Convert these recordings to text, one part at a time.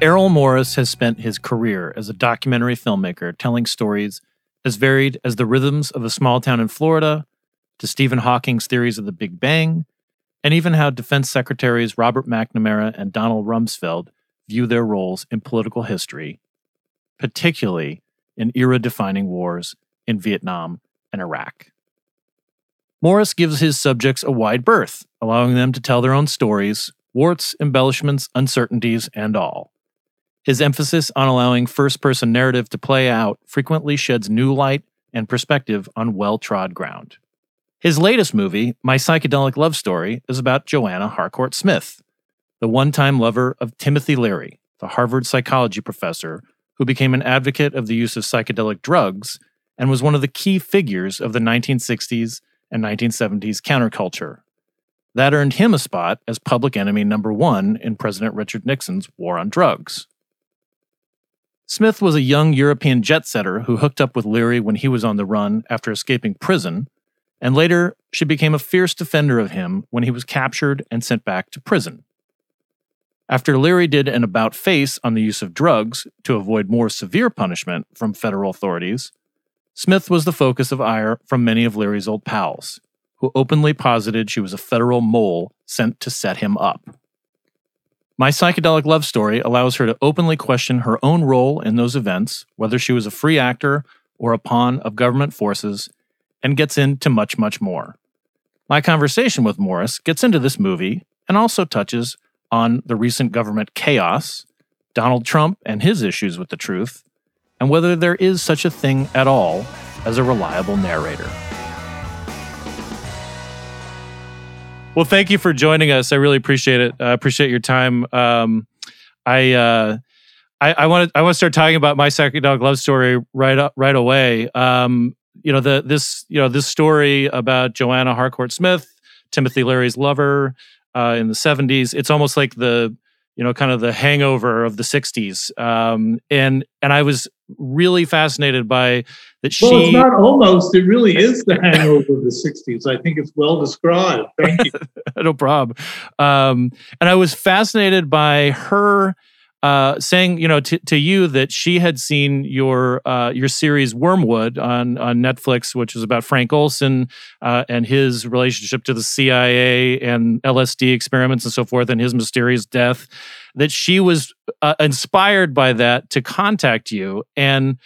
Errol Morris has spent his career as a documentary filmmaker telling stories as varied as the rhythms of a small town in Florida, to Stephen Hawking's theories of the Big Bang, and even how Defense Secretaries Robert McNamara and Donald Rumsfeld view their roles in political history, particularly in era defining wars in Vietnam and Iraq. Morris gives his subjects a wide berth, allowing them to tell their own stories, warts, embellishments, uncertainties, and all. His emphasis on allowing first person narrative to play out frequently sheds new light and perspective on well trod ground. His latest movie, My Psychedelic Love Story, is about Joanna Harcourt Smith, the one time lover of Timothy Leary, the Harvard psychology professor who became an advocate of the use of psychedelic drugs and was one of the key figures of the 1960s and 1970s counterculture. That earned him a spot as public enemy number one in President Richard Nixon's war on drugs. Smith was a young European jet setter who hooked up with Leary when he was on the run after escaping prison, and later she became a fierce defender of him when he was captured and sent back to prison. After Leary did an about face on the use of drugs to avoid more severe punishment from federal authorities, Smith was the focus of ire from many of Leary's old pals, who openly posited she was a federal mole sent to set him up. My psychedelic love story allows her to openly question her own role in those events, whether she was a free actor or a pawn of government forces, and gets into much, much more. My conversation with Morris gets into this movie and also touches on the recent government chaos, Donald Trump and his issues with the truth, and whether there is such a thing at all as a reliable narrator. Well, thank you for joining us. I really appreciate it. I appreciate your time. Um, I, uh, I, want to I want to start talking about my psychedelic love story right right away. Um, you know the this you know this story about Joanna Harcourt Smith, Timothy Leary's lover uh, in the '70s. It's almost like the you know kind of the hangover of the '60s. Um, and and I was really fascinated by that she. Well, it's not almost. It really is the hangover of the '60s. I think it's well described. Thank you. no problem. Um, and I was fascinated by her uh, saying, you know, to, to you that she had seen your uh, your series Wormwood on on Netflix, which is about Frank Olson uh, and his relationship to the CIA and LSD experiments and so forth, and his mysterious death. That she was uh, inspired by that to contact you. And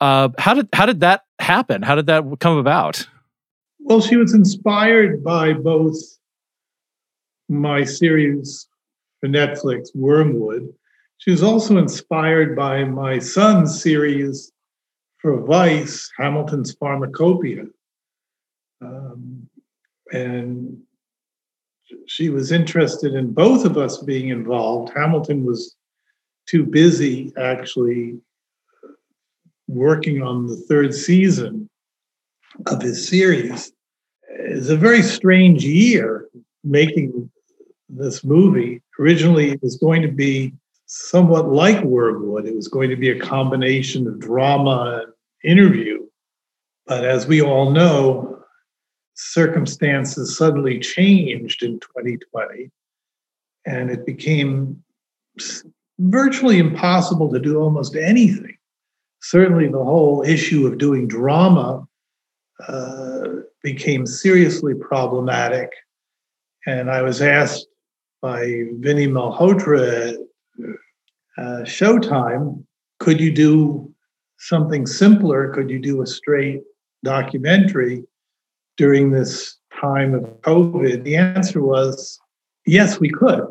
uh, how did how did that happen? How did that come about? Well, she was inspired by both my series for Netflix, Wormwood she was also inspired by my son's series for Vice, Hamilton's Pharmacopoeia. Um, and she was interested in both of us being involved. Hamilton was too busy actually working on the third season of his series. It's a very strange year making this movie. Originally, it was going to be somewhat like Wormwood. It was going to be a combination of drama and interview. But as we all know, circumstances suddenly changed in 2020, and it became virtually impossible to do almost anything. Certainly, the whole issue of doing drama uh, became seriously problematic. And I was asked by Vinnie Malhotra uh, Showtime, could you do something simpler? Could you do a straight documentary during this time of COVID? The answer was yes, we could.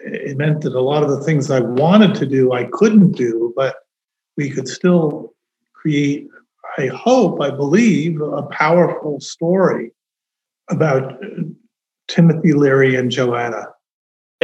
It meant that a lot of the things I wanted to do, I couldn't do, but we could still create, I hope, I believe, a powerful story about Timothy Leary and Joanna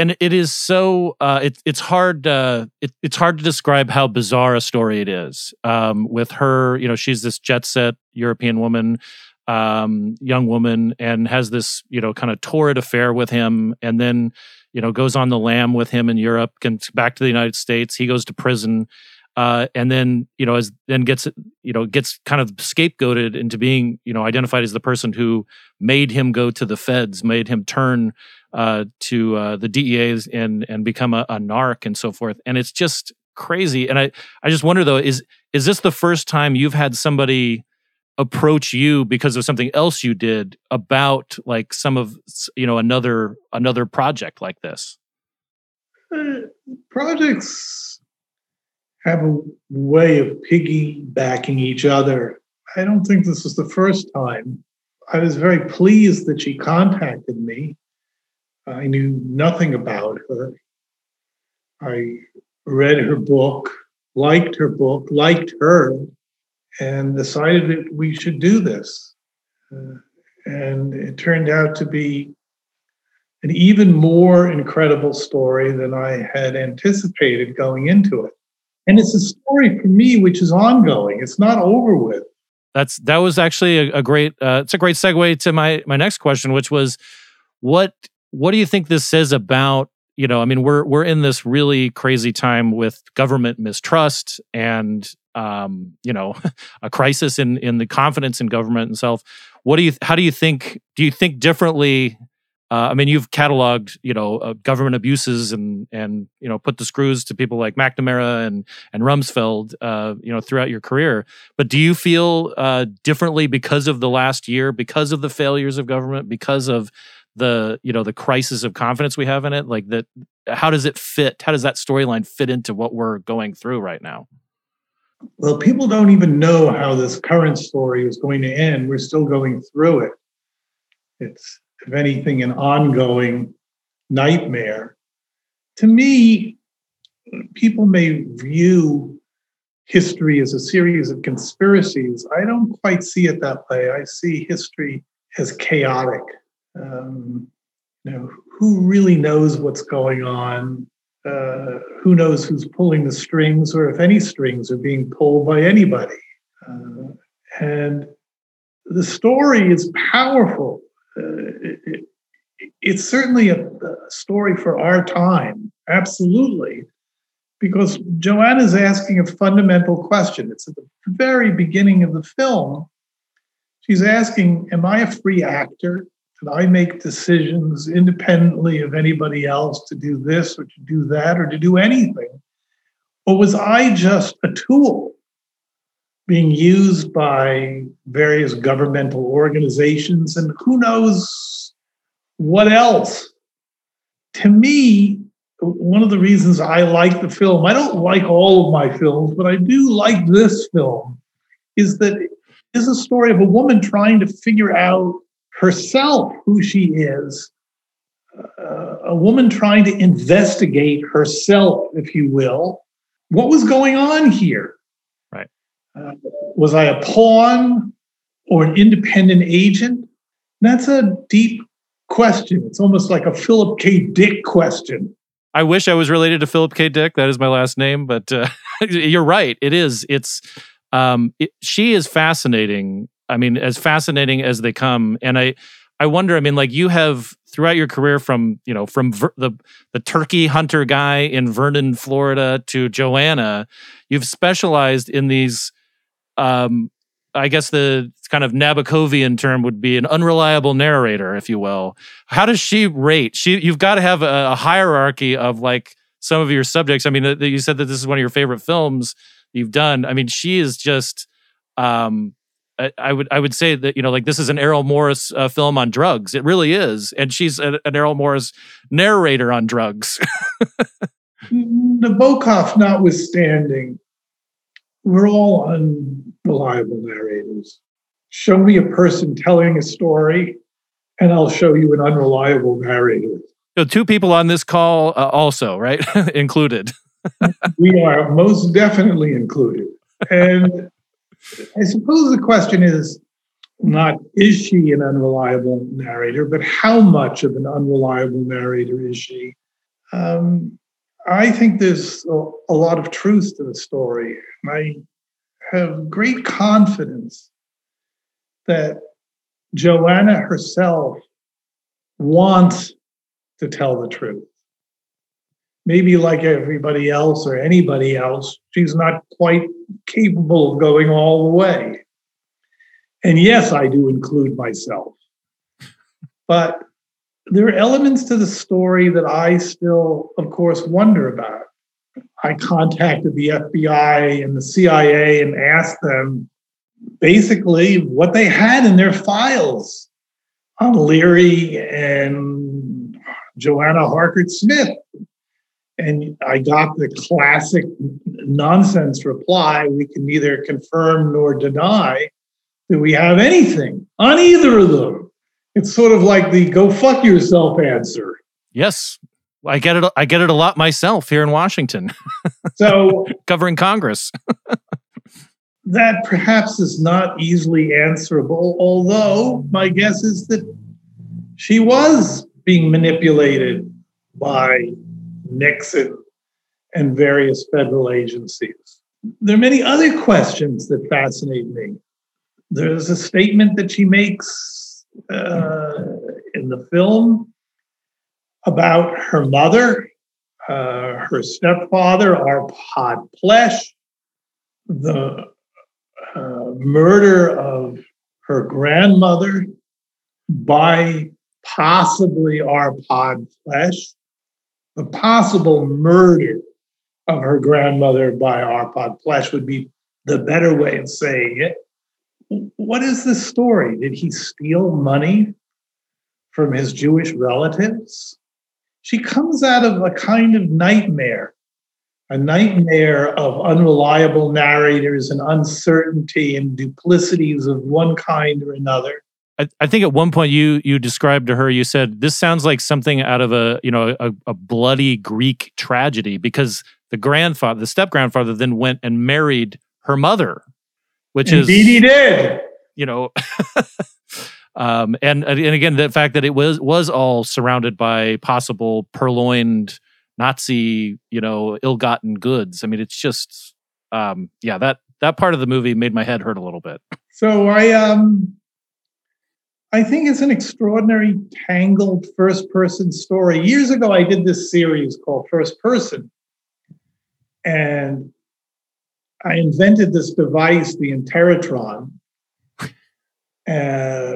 and it is so uh, it, it's hard uh, it, it's hard to describe how bizarre a story it is. Um, with her you know she's this jet set european woman um, young woman and has this you know kind of torrid affair with him and then you know goes on the lam with him in europe comes back to the united states. He goes to prison uh, and then you know as then gets you know gets kind of scapegoated into being you know identified as the person who made him go to the feds made him turn uh, to uh, the DEAs and and become a, a narc and so forth. And it's just crazy. And I I just wonder though is is this the first time you've had somebody approach you because of something else you did about like some of you know another another project like this? Uh, projects have a way of piggybacking each other. I don't think this was the first time. I was very pleased that she contacted me I knew nothing about her. I read her book, liked her book, liked her, and decided that we should do this. Uh, and it turned out to be an even more incredible story than I had anticipated going into it. And it's a story for me which is ongoing. It's not over with. That's that was actually a, a great. Uh, it's a great segue to my my next question, which was, what what do you think this says about you know i mean we're we're in this really crazy time with government mistrust and um, you know a crisis in in the confidence in government itself what do you how do you think do you think differently uh, I mean, you've cataloged, you know, uh, government abuses and and you know put the screws to people like McNamara and and Rumsfeld, uh, you know, throughout your career. But do you feel uh, differently because of the last year, because of the failures of government, because of the you know the crisis of confidence we have in it like that how does it fit how does that storyline fit into what we're going through right now? Well people don't even know how this current story is going to end. We're still going through it. It's if anything an ongoing nightmare. To me people may view history as a series of conspiracies. I don't quite see it that way. I see history as chaotic um, you know, who really knows what's going on? Uh, who knows who's pulling the strings, or if any strings are being pulled by anybody? Uh, and the story is powerful. Uh, it, it, it's certainly a, a, story for our time, absolutely, because Joanna's asking a fundamental question. It's at the very beginning of the film. She's asking, Am I a free actor? I make decisions independently of anybody else to do this or to do that or to do anything? Or was I just a tool being used by various governmental organizations and who knows what else? To me, one of the reasons I like the film, I don't like all of my films, but I do like this film, is that it is a story of a woman trying to figure out herself who she is, uh, a woman trying to investigate herself, if you will. What was going on here? Right. Uh, was I a pawn or an independent agent? That's a deep question. It's almost like a Philip K. Dick question. I wish I was related to Philip K. Dick. That is my last name, but uh, you're right. It is. It's. Um, it, she is fascinating I mean, as fascinating as they come. And I, I wonder. I mean, like you have throughout your career, from you know, from ver- the the turkey hunter guy in Vernon, Florida, to Joanna, you've specialized in these. Um, I guess the kind of Nabokovian term would be an unreliable narrator, if you will. How does she rate? She, you've got to have a, a hierarchy of like some of your subjects. I mean, you said that this is one of your favorite films you've done. I mean, she is just um, I, would I would say that you know like this is an Errol Morris uh, film on drugs. It really is, and she's a, an Errol Morris narrator on drugs. Nabokov notwithstanding, we're all unreliable narrators. Show me a person telling a story, and I'll show you an unreliable narrator. So two people on this call uh, also, right, included. we are most definitely included, and I suppose the question is not is she an unreliable narrator, but how much of an unreliable narrator is she? Um, I think there's a, lot of truth to the story. I have great confidence that Joanna herself wants to tell the truth. Maybe like everybody else or anybody else, she's not quite capable of going all the way. And yes, I do include myself. But there are elements to the story that I still, of course, wonder about. I contacted the FBI and the CIA and asked them basically what they had in their files on Leary and Joanna Harcourt Smith. And I got the classic nonsense reply we can neither confirm nor deny that we have anything on either of them. It's sort of like the go fuck yourself answer. Yes. I get it. I get it a lot myself here in Washington. So covering Congress. that perhaps is not easily answerable, although my guess is that she was being manipulated by Nixon and various federal agencies. There are many other questions that fascinate me. There's a statement that she makes uh, in the film about her mother, uh, her stepfather, Arpad Plesch, the uh, murder of her grandmother by possibly Arpad Plesch, the possible murder of her grandmother by Arpad Plesch would be the better way of saying it. What is the story? Did he steal money from his Jewish relatives? She comes out of a kind of nightmare, a nightmare of unreliable narrators and uncertainty and duplicities of one kind or another. I, I think at one point you you described to her, you said this sounds like something out of a you know a, a bloody Greek tragedy because the grandfather, the step grandfather, then went and married her mother, which Indeed, is Indeed he did. you know um and and again the fact that it was was all surrounded by possible purloined nazi you know ill-gotten goods i mean it's just um yeah that that part of the movie made my head hurt a little bit So I um I think it's an extraordinary tangled first person story. Years ago I did this series called First Person. And I invented this device, the Interrotron, uh,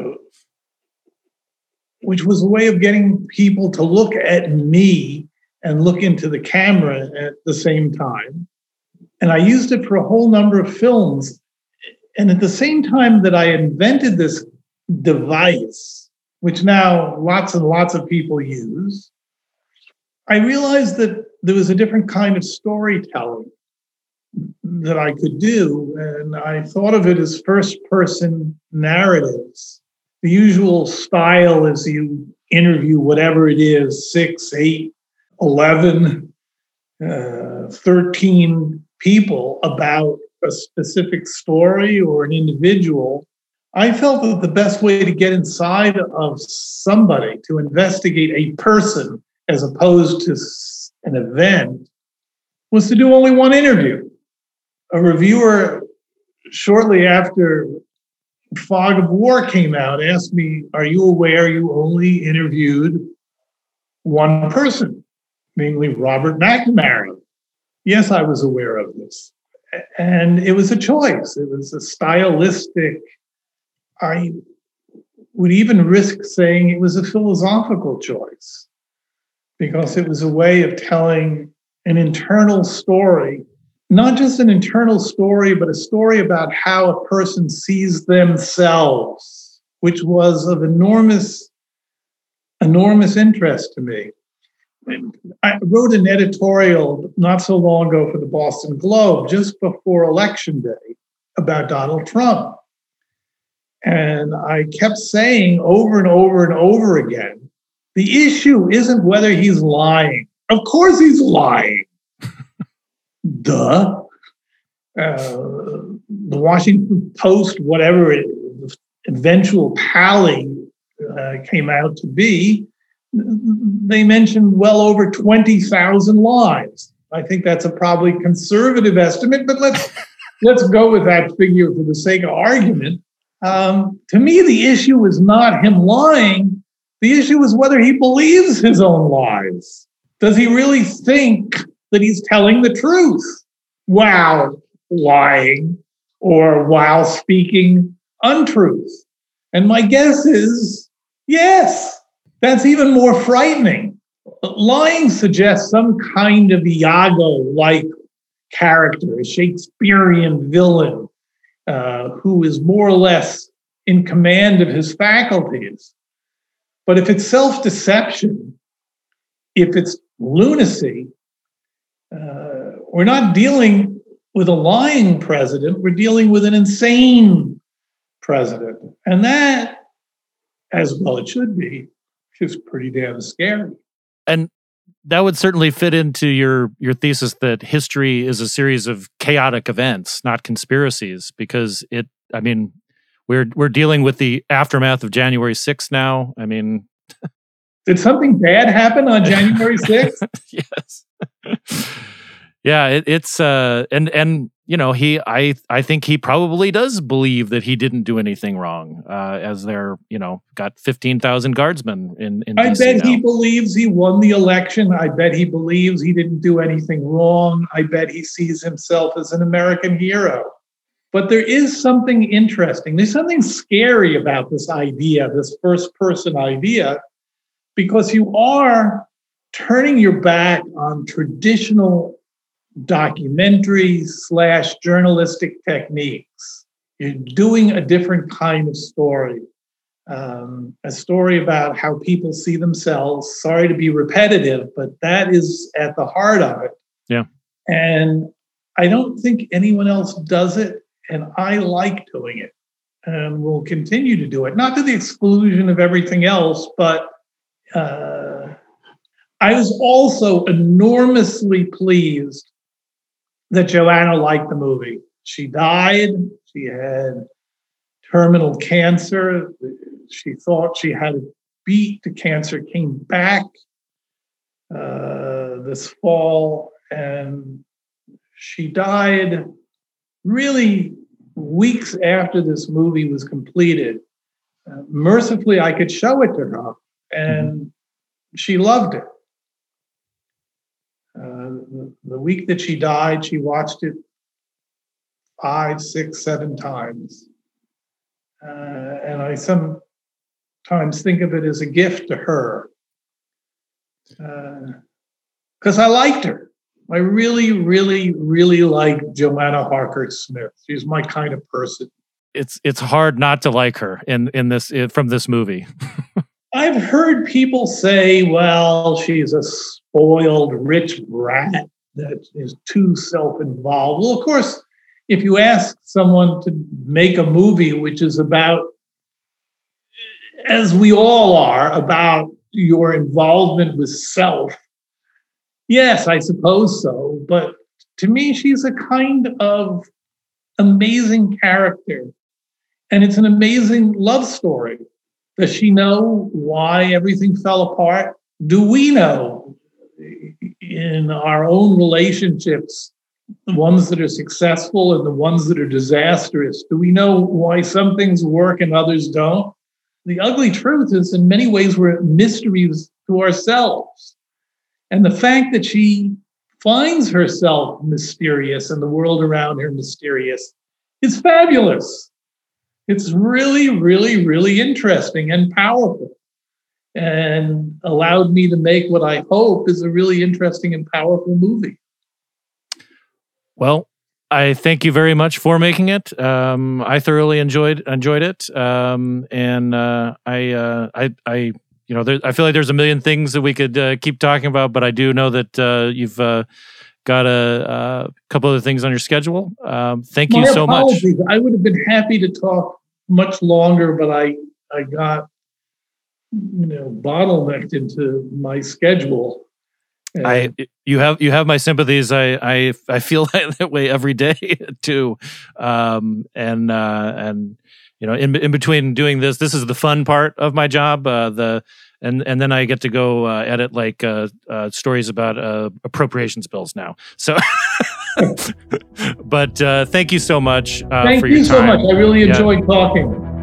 which was a way of getting people to look at me and look into the camera at the same time. And I used it for a whole number of films. And at the same time that I invented this device, which now lots and lots of people use, I realized that there was a different kind of storytelling that I could do. And I thought of it as first person narratives. The usual style is you interview whatever it is six, eight, 11, uh, 13 people about a specific story or an individual. I felt that the best way to get inside of somebody, to investigate a person as opposed to an event, was to do only one interview. A reviewer, shortly after Fog of War came out, asked me, Are you aware you only interviewed one person, namely Robert McNamara? Yes, I was aware of this. And it was a choice, it was a stylistic. I would even risk saying it was a philosophical choice because it was a way of telling an internal story, not just an internal story, but a story about how a person sees themselves, which was of enormous, enormous interest to me. I wrote an editorial not so long ago for the Boston Globe, just before Election Day, about Donald Trump. And I kept saying over and over and over again the issue isn't whether he's lying. Of course he's lying. Duh. Uh, the Washington Post, whatever it, eventual tally uh, came out to be, they mentioned well over 20,000 lies. I think that's a probably conservative estimate, but let's let's go with that figure for the sake of argument. Um, to me, the issue is not him lying. The issue is whether he believes his own lies. Does he really think that he's telling the truth while lying or while speaking untruth? And my guess is yes. That's even more frightening. Lying suggests some kind of Iago like character, a Shakespearean villain uh, who is more or less in command of his faculties. But if it's self deception, if it's lunacy, uh, we're not dealing with a lying president, we're dealing with an insane president. And that, as well it should be, is pretty damn scary. And that would certainly fit into your your thesis that history is a series of chaotic events, not conspiracies, because it I mean, we're we're dealing with the aftermath of January 6th now. I mean, did something bad happen on January 6th? yes. Yeah, it, it's uh and and you know, he I I think he probably does believe that he didn't do anything wrong. Uh, as they're you know got fifteen thousand guardsmen in. in I DC bet now. he believes he won the election. I bet he believes he didn't do anything wrong. I bet he sees himself as an American hero. But there is something interesting. There's something scary about this idea, this first person idea, because you are turning your back on traditional documentary slash journalistic techniques. You're doing a different kind of story, um, a story about how people see themselves. Sorry to be repetitive, but that is at the heart of it. Yeah. And I don't think anyone else does it. And I like doing it and will continue to do it, not to the exclusion of everything else, but uh, I was also enormously pleased that Joanna liked the movie. She died. She had terminal cancer. She thought she had beat. The cancer came back uh, this fall, and she died really weeks after this movie was completed. Uh, mercifully, I could show it to her, and mm-hmm. she loved it. The, week that she died, she watched it five, six, seven times. Uh, and I sometimes think of it as a gift to her because uh, I liked her. I really, really, really like Joanna Harcourt Smith. She's my kind of person. It's it's hard not to like her in in this in, from this movie. I've heard people say, "Well, she's a spoiled rich brat that is too self-involved." Well, of course, if you ask someone to make a movie which is about, as we all are, about your involvement with self, yes, I suppose so. But to me, she's a kind of amazing character. And it's an amazing love story. Does she know why everything fell apart? Do we know in our own relationships, the ones that are successful and the ones that are disastrous? Do we know why some things work and others don't? The ugly truth is, in many ways, we're mysteries to ourselves. And the fact that she finds herself mysterious and the world around her mysterious is fabulous. It's really, really, really interesting and powerful and allowed me to make what I hope is a really interesting and powerful movie. Well, I thank you very much for making it. Um, I thoroughly enjoyed enjoyed it, um, and uh, I, uh, I, I, you know, there, I feel like there's a million things that we could uh, keep talking about, but I do know that uh, you've uh, got a, a, couple other things on your schedule. Um, thank My you so apologies. much. I would have been happy to talk much longer, but I, I got, you know, bottlenecked into my schedule. I you have you have my sympathies. I I I feel that way every day too, um, and uh, and you know in in between doing this, this is the fun part of my job. Uh, the and and then I get to go uh, edit like uh, uh, stories about uh, appropriations bills now. So, but uh, thank you so much uh, Thank you your so much. I really Yeah. enjoyed talking.